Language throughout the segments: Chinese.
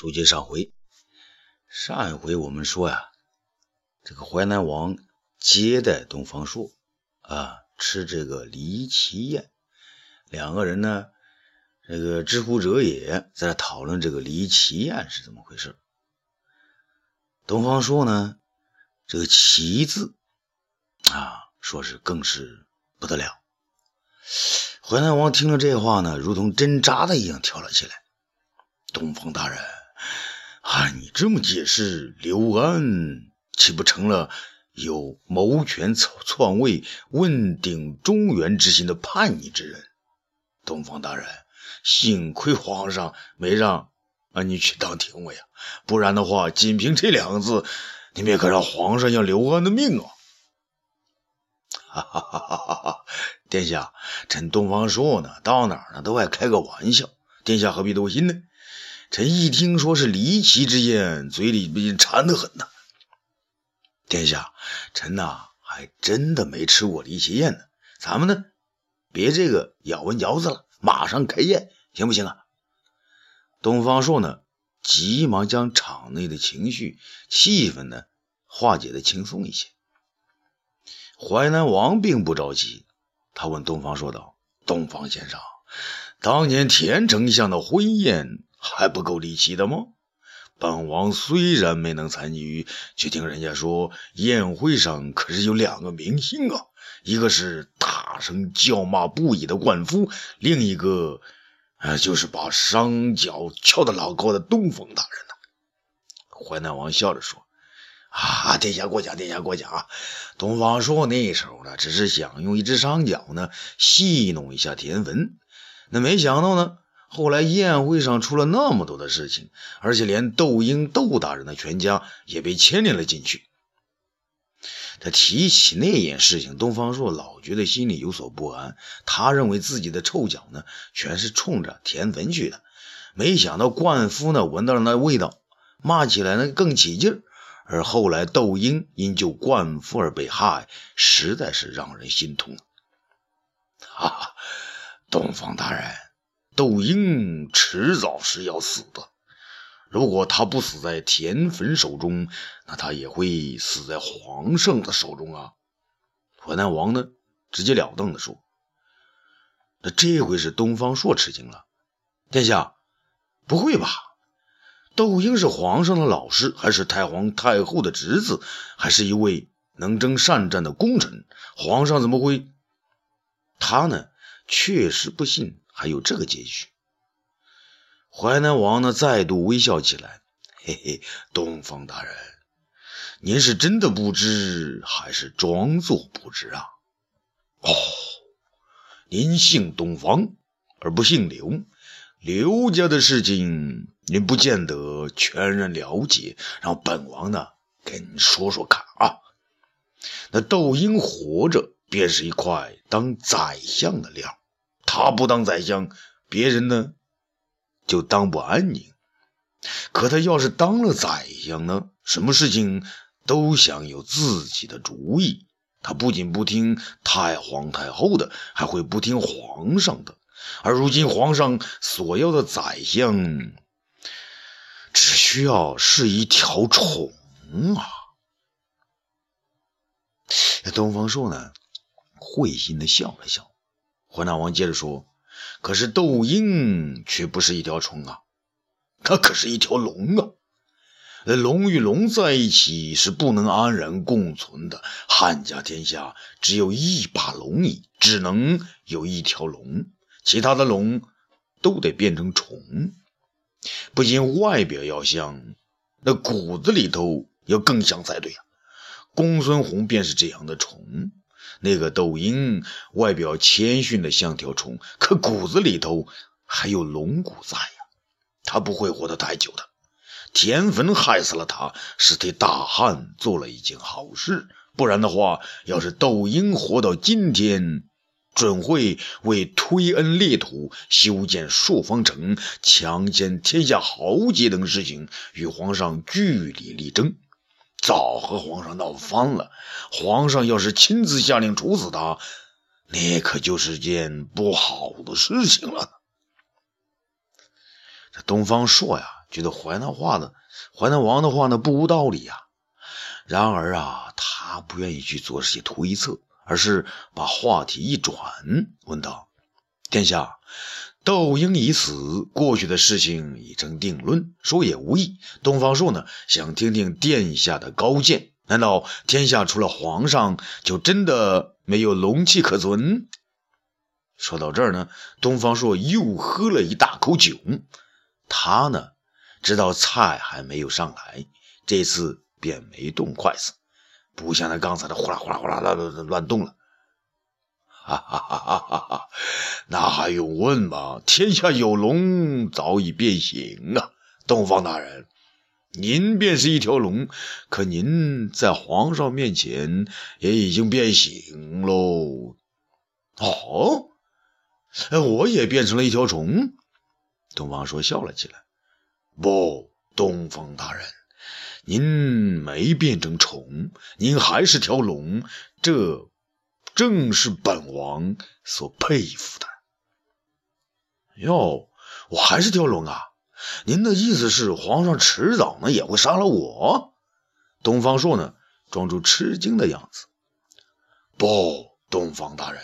书接上回，上一回我们说呀，这个淮南王接待东方朔啊，吃这个离奇宴，两个人呢，这个知乎者也在讨论这个离奇宴是怎么回事。东方朔呢，这个奇字啊，说是更是不得了。淮南王听了这话呢，如同针扎的一样跳了起来。东方大人。按你这么解释，刘安岂不成了有谋权篡位、问鼎中原之心的叛逆之人？东方大人，幸亏皇上没让啊你去当廷尉啊，不然的话，仅凭这两个字，你们也可让皇上要刘安的命啊！哈哈哈哈！殿下，臣东方朔呢，到哪儿呢都爱开个玩笑，殿下何必多心呢？臣一听说是离奇之宴，嘴里边馋得很呐。殿下，臣呐还真的没吃过离奇宴呢。咱们呢，别这个咬文嚼字了，马上开宴，行不行啊？东方朔呢，急忙将场内的情绪气氛呢化解的轻松一些。淮南王并不着急，他问东方朔道：“东方先生，当年田丞相的婚宴。”还不够离奇的吗？本王虽然没能参与，却听人家说宴会上可是有两个明星啊，一个是大声叫骂不已的灌夫，另一个，呃，就是把双脚翘得老高的东风大人呢。淮南王笑着说：“啊，殿下过奖，殿下过奖啊。东方朔那时候呢，只是想用一只双脚呢戏弄一下田文，那没想到呢。”后来宴会上出了那么多的事情，而且连窦婴窦大人的全家也被牵连了进去。他提起那件事情，东方朔老觉得心里有所不安。他认为自己的臭脚呢，全是冲着田文去的。没想到灌夫呢，闻到了那味道，骂起来呢更起劲儿。而后来窦婴因救灌夫而被害，实在是让人心痛。哈，东方大人。窦婴迟早是要死的。如果他不死在田汾手中，那他也会死在皇上的手中啊！淮南王呢，直截了当的说：“那这回是东方朔吃惊了。殿下，不会吧？窦婴是皇上的老师，还是太皇太后的侄子，还是一位能征善战的功臣？皇上怎么会？他呢，确实不信。”还有这个结局，淮南王呢再度微笑起来，嘿嘿，东方大人，您是真的不知，还是装作不知啊？哦，您姓东方而不姓刘，刘家的事情您不见得全然了解，让本王呢跟您说说看啊。那窦婴活着便是一块当宰相的料。他不当宰相，别人呢就当不安宁。可他要是当了宰相呢，什么事情都想有自己的主意。他不仅不听太皇太后的，还会不听皇上的。而如今皇上所要的宰相，只需要是一条虫啊！东方朔呢，会心的笑了笑。淮南王接着说：“可是窦婴却不是一条虫啊，他可是一条龙啊！龙与龙在一起是不能安然共存的。汉家天下只有一把龙椅，只能有一条龙，其他的龙都得变成虫。不仅外表要像，那骨子里头要更像才对啊！公孙弘便是这样的虫。”那个窦婴外表谦逊的像条虫，可骨子里头还有龙骨在呀。他不会活得太久的。田汾害死了他，是替大汉做了一件好事。不然的话，要是窦婴活到今天，准会为推恩裂土、修建朔方城、强奸天下豪杰等事情与皇上据理力争。早和皇上闹翻了，皇上要是亲自下令处死他，那可就是件不好的事情了。这东方朔呀，觉得淮南话呢，淮南王的话呢不无道理呀。然而啊，他不愿意去做这些推测，而是把话题一转，问道：“殿下，窦婴已死，过去的事情已成定论，说也无益。东方朔呢，想听听殿下的高见。难道天下除了皇上，就真的没有龙气可存？”说到这儿呢，东方朔又喝了一大口酒。他呢，知道菜还没有上来，这次。便没动筷子，不像他刚才的呼啦呼啦呼啦乱乱动了。哈哈哈哈哈哈！那还用问吗？天下有龙早已变形啊！东方大人，您便是一条龙，可您在皇上面前也已经变形喽。哦，我也变成了一条虫。东方说笑了起来。不，东方大人。您没变成虫，您还是条龙，这正是本王所佩服的。哟，我还是条龙啊！您的意思是，皇上迟早呢也会杀了我？东方朔呢，装出吃惊的样子。不，东方大人，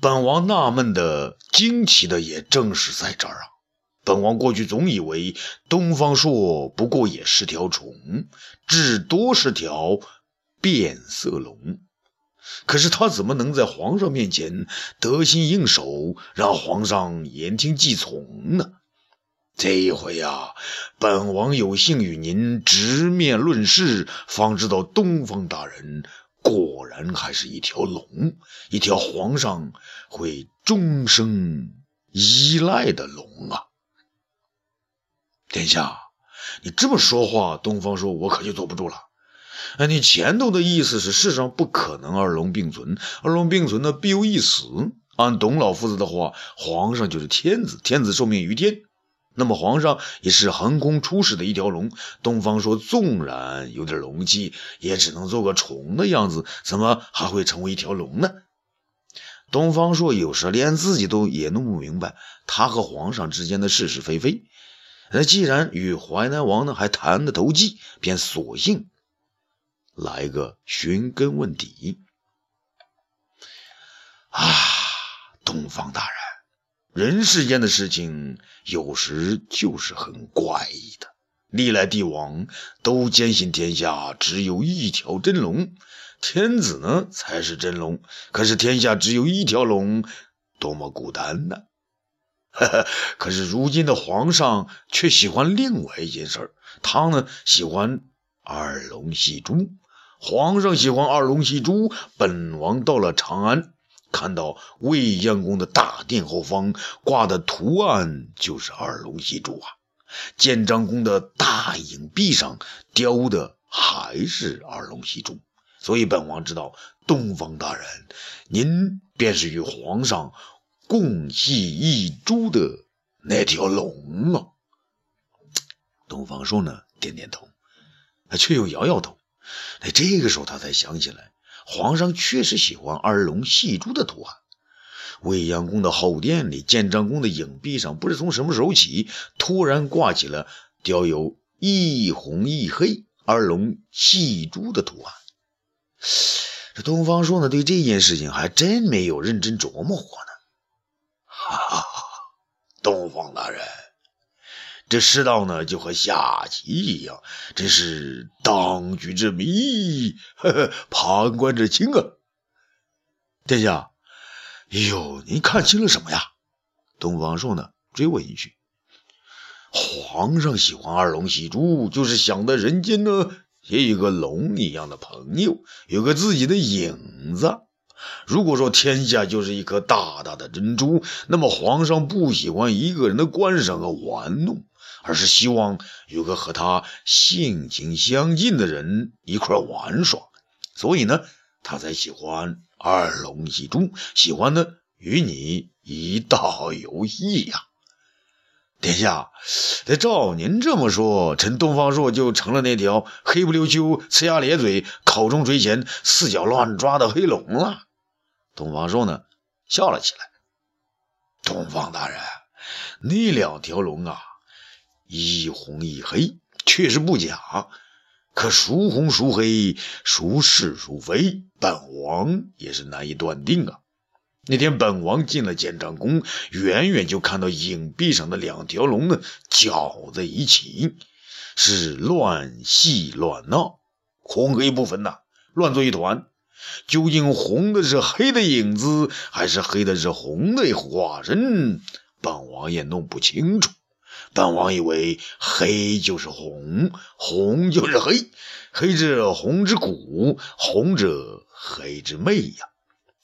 本王纳闷的、惊奇的，也正是在这儿啊。本王过去总以为东方朔不过也是条虫，至多是条变色龙。可是他怎么能在皇上面前得心应手，让皇上言听计从呢？这一回呀，本王有幸与您直面论事，方知道东方大人果然还是一条龙，一条皇上会终生依赖的龙啊！殿下，你这么说话，东方说，我可就坐不住了。哎，你前头的意思是世上不可能二龙并存，二龙并存呢必有一死。按董老夫子的话，皇上就是天子，天子受命于天，那么皇上也是横空出世的一条龙。东方说，纵然有点龙气，也只能做个虫的样子，怎么还会成为一条龙呢？东方朔有时连自己都也弄不明白，他和皇上之间的是是非非。那既然与淮南王呢还谈得投机，便索性来个寻根问底。啊，东方大人，人世间的事情有时就是很怪异的。历来帝王都坚信天下只有一条真龙，天子呢才是真龙。可是天下只有一条龙，多么孤单呢？可是如今的皇上却喜欢另外一件事儿他呢喜欢二龙戏珠。皇上喜欢二龙戏珠，本王到了长安，看到未央宫的大殿后方挂的图案就是二龙戏珠啊，建章宫的大影壁上雕的还是二龙戏珠，所以本王知道东方大人，您便是与皇上。共戏一株的那条龙啊！东方朔呢，点点头，却又摇摇头。哎，这个时候他才想起来，皇上确实喜欢二龙戏珠的图案。未央宫的后殿里，建章宫的影壁上，不知从什么时候起，突然挂起了雕有一红一黑二龙戏珠的图案。这东方朔呢，对这件事情还真没有认真琢磨过呢。哈哈，东方大人，这世道呢就和下棋一样，真是当局者迷，呵呵，旁观者清啊！殿下，哎呦，您看清了什么呀？东方朔呢追问一句：“皇上喜欢二龙戏珠，就是想在人间呢也有个龙一样的朋友，有个自己的影子。”如果说天下就是一颗大大的珍珠，那么皇上不喜欢一个人的观赏和玩弄，而是希望有个和他性情相近的人一块玩耍，所以呢，他才喜欢二龙戏珠，喜欢呢与你一道游戏呀。殿下，照您这么说，臣东方朔就成了那条黑不溜秋、呲牙咧嘴、口中垂涎、四脚乱抓的黑龙了。东方朔呢，笑了起来。东方大人，那两条龙啊，一红一黑，确实不假。可孰红孰黑，孰是孰非，本王也是难以断定啊。那天本王进了建章宫，远远就看到影壁上的两条龙呢搅在一起，是乱戏乱闹，红黑不分呐，乱作一团。究竟红的是黑的影子，还是黑的是红的化身？本王也弄不清楚。本王以为黑就是红，红就是黑，黑者红之骨，红者黑之魅呀。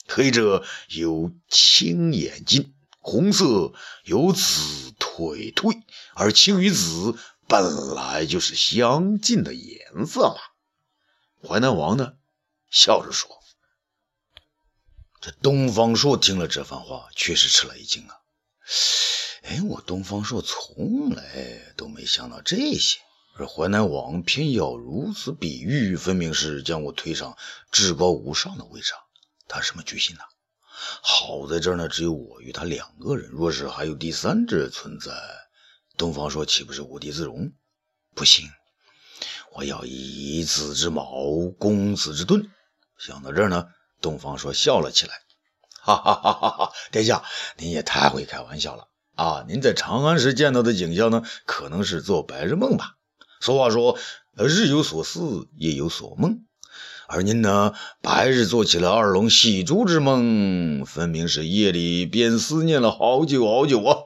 黑者有青眼睛，红色有紫腿腿，而青与紫本来就是相近的颜色嘛。淮南王呢，笑着说。这东方朔听了这番话，确实吃了一惊啊！哎，我东方朔从来都没想到这些，而淮南王偏要如此比喻，分明是将我推上至高无上的位置。他什么居心呢？好在这儿呢，只有我与他两个人。若是还有第三者存在，东方朔岂不是无地自容？不行，我要以子之矛攻子之盾。想到这儿呢。东方朔笑了起来，哈哈哈哈哈！殿下，您也太会开玩笑了啊！您在长安时见到的景象呢，可能是做白日梦吧？俗话说，呃日有所思，夜有所梦，而您呢，白日做起了二龙戏珠之梦，分明是夜里便思念了好久好久啊！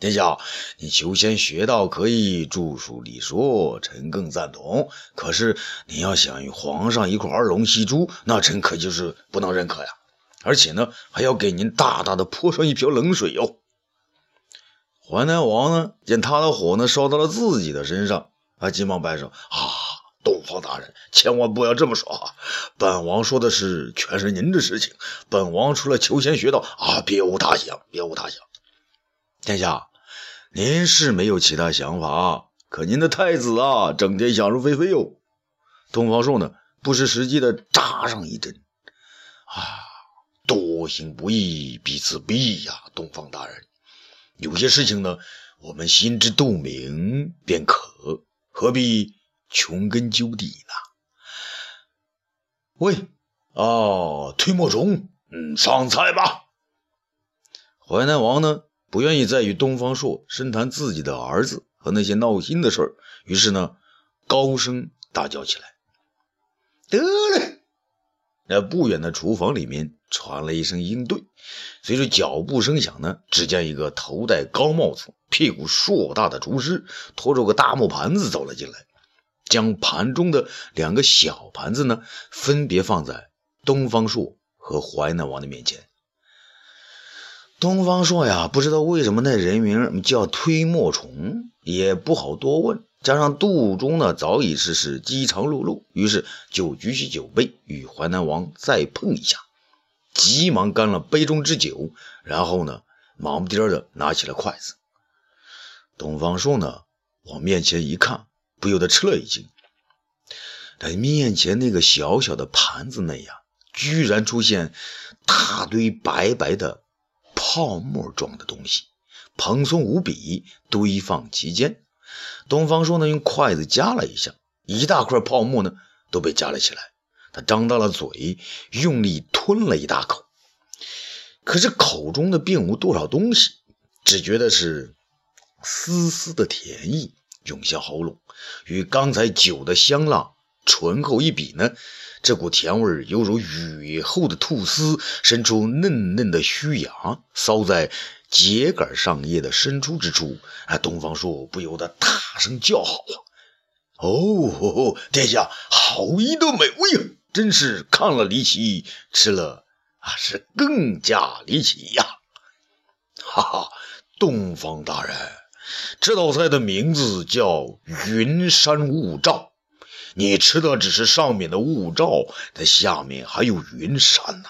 殿下，你求仙学道可以，著书立说，臣更赞同。可是你要想与皇上一块二龙戏珠，那臣可就是不能认可呀！而且呢，还要给您大大的泼上一瓢冷水哟。淮南王呢，见他的火呢烧到了自己的身上，啊，急忙摆手啊，东方大人，千万不要这么说啊！本王说的是全是您的事情，本王除了求仙学道啊，别无他想，别无他想。殿下。您是没有其他想法，可您的太子啊，整天想入非非哟。东方朔呢，不失时机的扎上一针。啊，多行不义必自毙呀！东方大人，有些事情呢，我们心知肚明便可，何必穷根究底呢？喂，啊，推磨虫，嗯，上菜吧。淮南王呢？不愿意再与东方朔深谈自己的儿子和那些闹心的事儿，于是呢，高声大叫起来：“得了！”那不远的厨房里面传来一声应对，随着脚步声响呢，只见一个头戴高帽子、屁股硕大的厨师拖着个大木盘子走了进来，将盘中的两个小盘子呢，分别放在东方朔和淮南王的面前。东方朔呀，不知道为什么那人名叫推磨虫，也不好多问。加上肚中呢早已是是饥肠辘辘，于是就举起酒杯与淮南王再碰一下，急忙干了杯中之酒，然后呢忙不颠的拿起了筷子。东方朔呢往面前一看，不由得吃了一惊，他面前那个小小的盘子内呀，居然出现大堆白白的。泡沫状的东西，蓬松无比，堆放其间。东方朔呢，用筷子夹了一下，一大块泡沫呢都被夹了起来。他张大了嘴，用力吞了一大口，可是口中的并无多少东西，只觉得是丝丝的甜意涌向喉咙，与刚才酒的香辣醇厚一比呢。这股甜味犹如雨后的吐丝，伸出嫩嫩的须芽，搔在秸秆上叶的深处之处。啊，东方朔不由得大声叫好啊！哦，殿下好一道美味啊！真是看了离奇，吃了啊是更加离奇呀！哈哈，东方大人，这道菜的名字叫云山雾罩。你吃的只是上面的雾罩，它下面还有云山呢，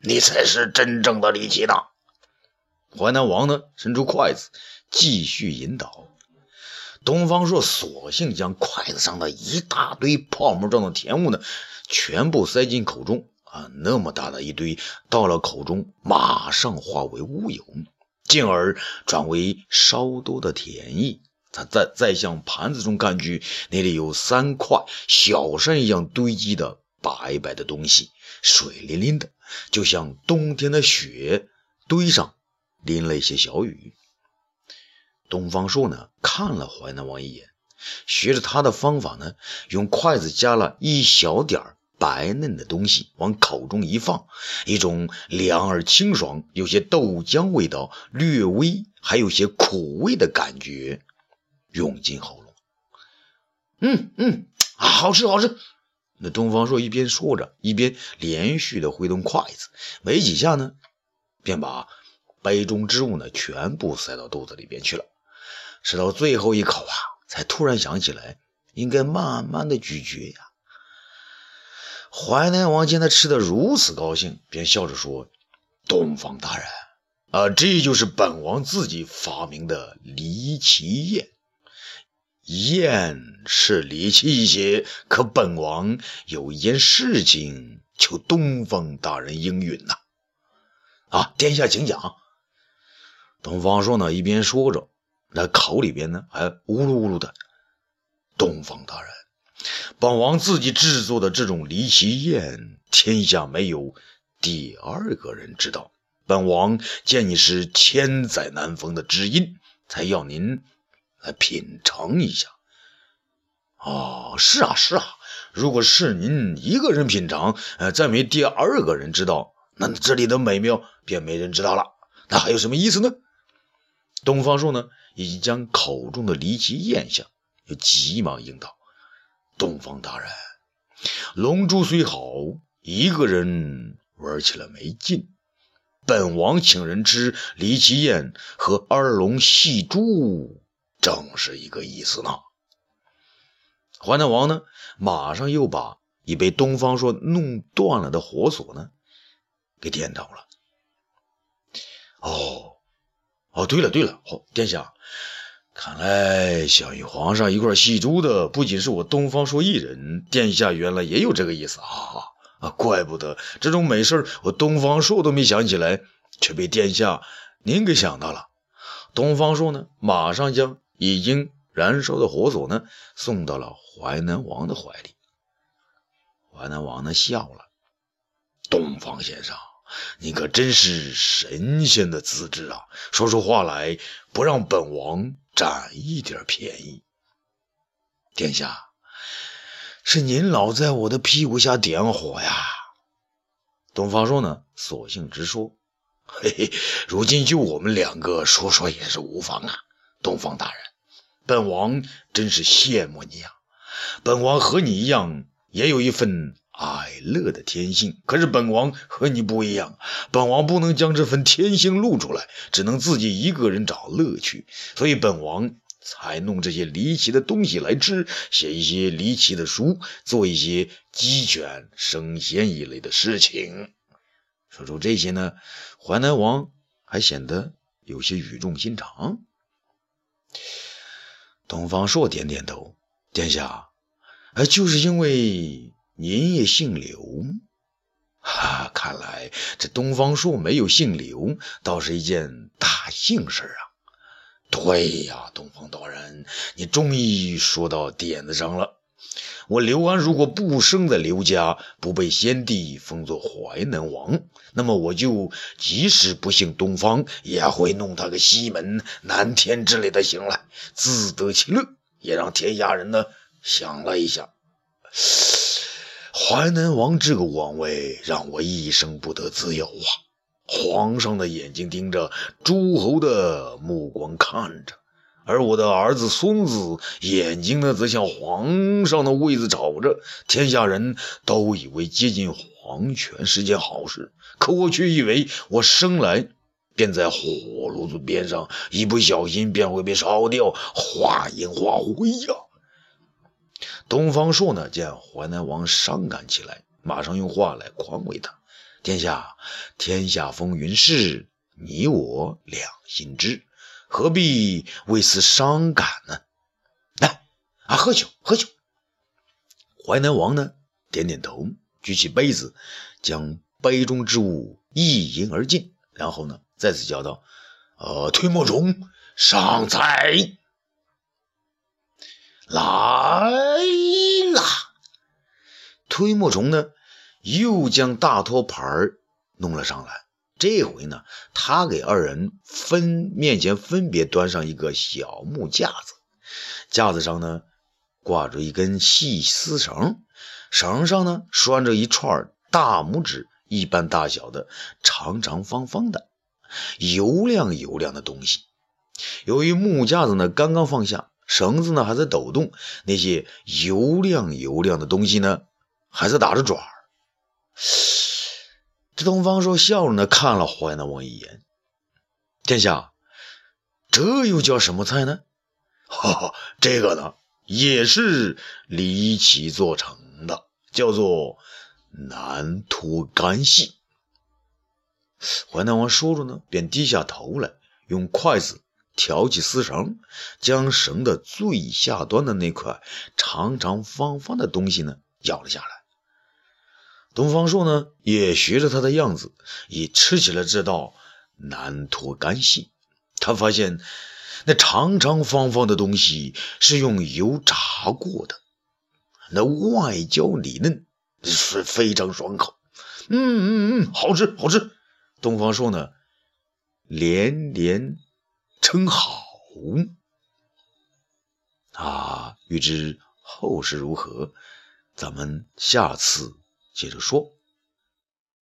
你才是真正的离奇呢。淮南王呢，伸出筷子继续引导。东方朔索性将筷子上的一大堆泡沫状的甜物呢，全部塞进口中啊，那么大的一堆到了口中，马上化为乌有，进而转为稍多的甜意。他再再向盘子中看去，那里有三块小山一样堆积的白白的东西，水淋淋的，就像冬天的雪堆上淋了一些小雨。东方朔呢，看了淮南王一眼，学着他的方法呢，用筷子夹了一小点白嫩的东西往口中一放，一种凉而清爽、有些豆浆味道、略微还有些苦味的感觉。涌进喉咙，嗯嗯，好吃好吃。那东方朔一边说着，一边连续的挥动筷子，没几下呢，便把杯中之物呢全部塞到肚子里边去了。吃到最后一口啊，才突然想起来，应该慢慢的咀嚼呀。淮南王见他吃的如此高兴，便笑着说：“东方大人，啊，这就是本王自己发明的离奇宴。”宴是离奇一些，可本王有一件事情求东方大人应允呐！啊，殿下请讲。东方朔呢，一边说着，那口里边呢还呜噜呜噜的。东方大人，本王自己制作的这种离奇宴，天下没有第二个人知道。本王见你是千载难逢的知音，才要您。来品尝一下。哦，是啊，是啊。如果是您一个人品尝，呃，再没第二个人知道，那这里的美妙便没人知道了。那还有什么意思呢？东方朔呢，已经将口中的离奇咽下，又急忙应道：“东方大人，龙珠虽好，一个人玩起来没劲。本王请人吃离奇宴和二龙戏珠。”正是一个意思呢。淮南王呢，马上又把已被东方朔弄断了的火索呢，给点着了。哦，哦，对了对了，哦，殿下，看来想与皇上一块戏珠的不仅是我东方朔一人，殿下原来也有这个意思啊啊！怪不得这种美事我东方朔都没想起来，却被殿下您给想到了。东方朔呢，马上将。已经燃烧的火索呢，送到了淮南王的怀里。淮南王呢笑了：“东方先生，你可真是神仙的资质啊！说出话来不让本王占一点便宜。”殿下，是您老在我的屁股下点火呀！东方朔呢，索性直说：“嘿嘿，如今就我们两个说说也是无妨啊，东方大人。”本王真是羡慕你啊！本王和你一样，也有一份爱乐的天性。可是本王和你不一样，本王不能将这份天性露出来，只能自己一个人找乐趣。所以本王才弄这些离奇的东西来吃，写一些离奇的书，做一些鸡犬升仙一类的事情。说出这些呢，淮南王还显得有些语重心长。东方朔点点头，殿下，哎，就是因为您也姓刘，哈，看来这东方朔没有姓刘，倒是一件大幸事啊。对呀，东方道人，你终于说到点子上了。我刘安如果不生在刘家，不被先帝封作淮南王，那么我就即使不姓东方，也会弄他个西门、南天之类的姓来，自得其乐，也让天下人呢想了一下。淮南王这个王位，让我一生不得自由啊！皇上的眼睛盯着，诸侯的目光看着。而我的儿子、孙子眼睛呢，则向皇上的位子瞅着。天下人都以为接近皇权是件好事，可我却以为我生来便在火炉子边上，一不小心便会被烧掉，化烟化灰呀！东方朔呢，见淮南王伤感起来，马上用话来宽慰他：“殿下，天下风云事，你我两心知。”何必为此伤感呢？来，啊，喝酒，喝酒。淮南王呢，点点头，举起杯子，将杯中之物一饮而尽，然后呢，再次叫道：“呃，推磨中上菜。”来啦！推磨虫呢，又将大托盘弄了上来。这回呢，他给二人分面前分别端上一个小木架子，架子上呢挂着一根细丝绳，绳上呢拴着一串大拇指一般大小的长长方方的油亮油亮的东西。由于木架子呢刚刚放下，绳子呢还在抖动，那些油亮油亮的东西呢还在打着转儿。这东方朔笑着呢，看了淮南王一眼：“殿下，这又叫什么菜呢？”“哈哈，这个呢，也是离奇做成的，叫做南托干系。”淮南王说着呢，便低下头来，用筷子挑起丝绳，将绳的最下端的那块长长方方的东西呢，咬了下来。东方朔呢，也学着他的样子，也吃起了这道南托干系。他发现那长长方方的东西是用油炸过的，那外焦里嫩，是非常爽口。嗯嗯嗯，好吃好吃。东方朔呢，连连称好。啊，欲知后事如何，咱们下次。接着说。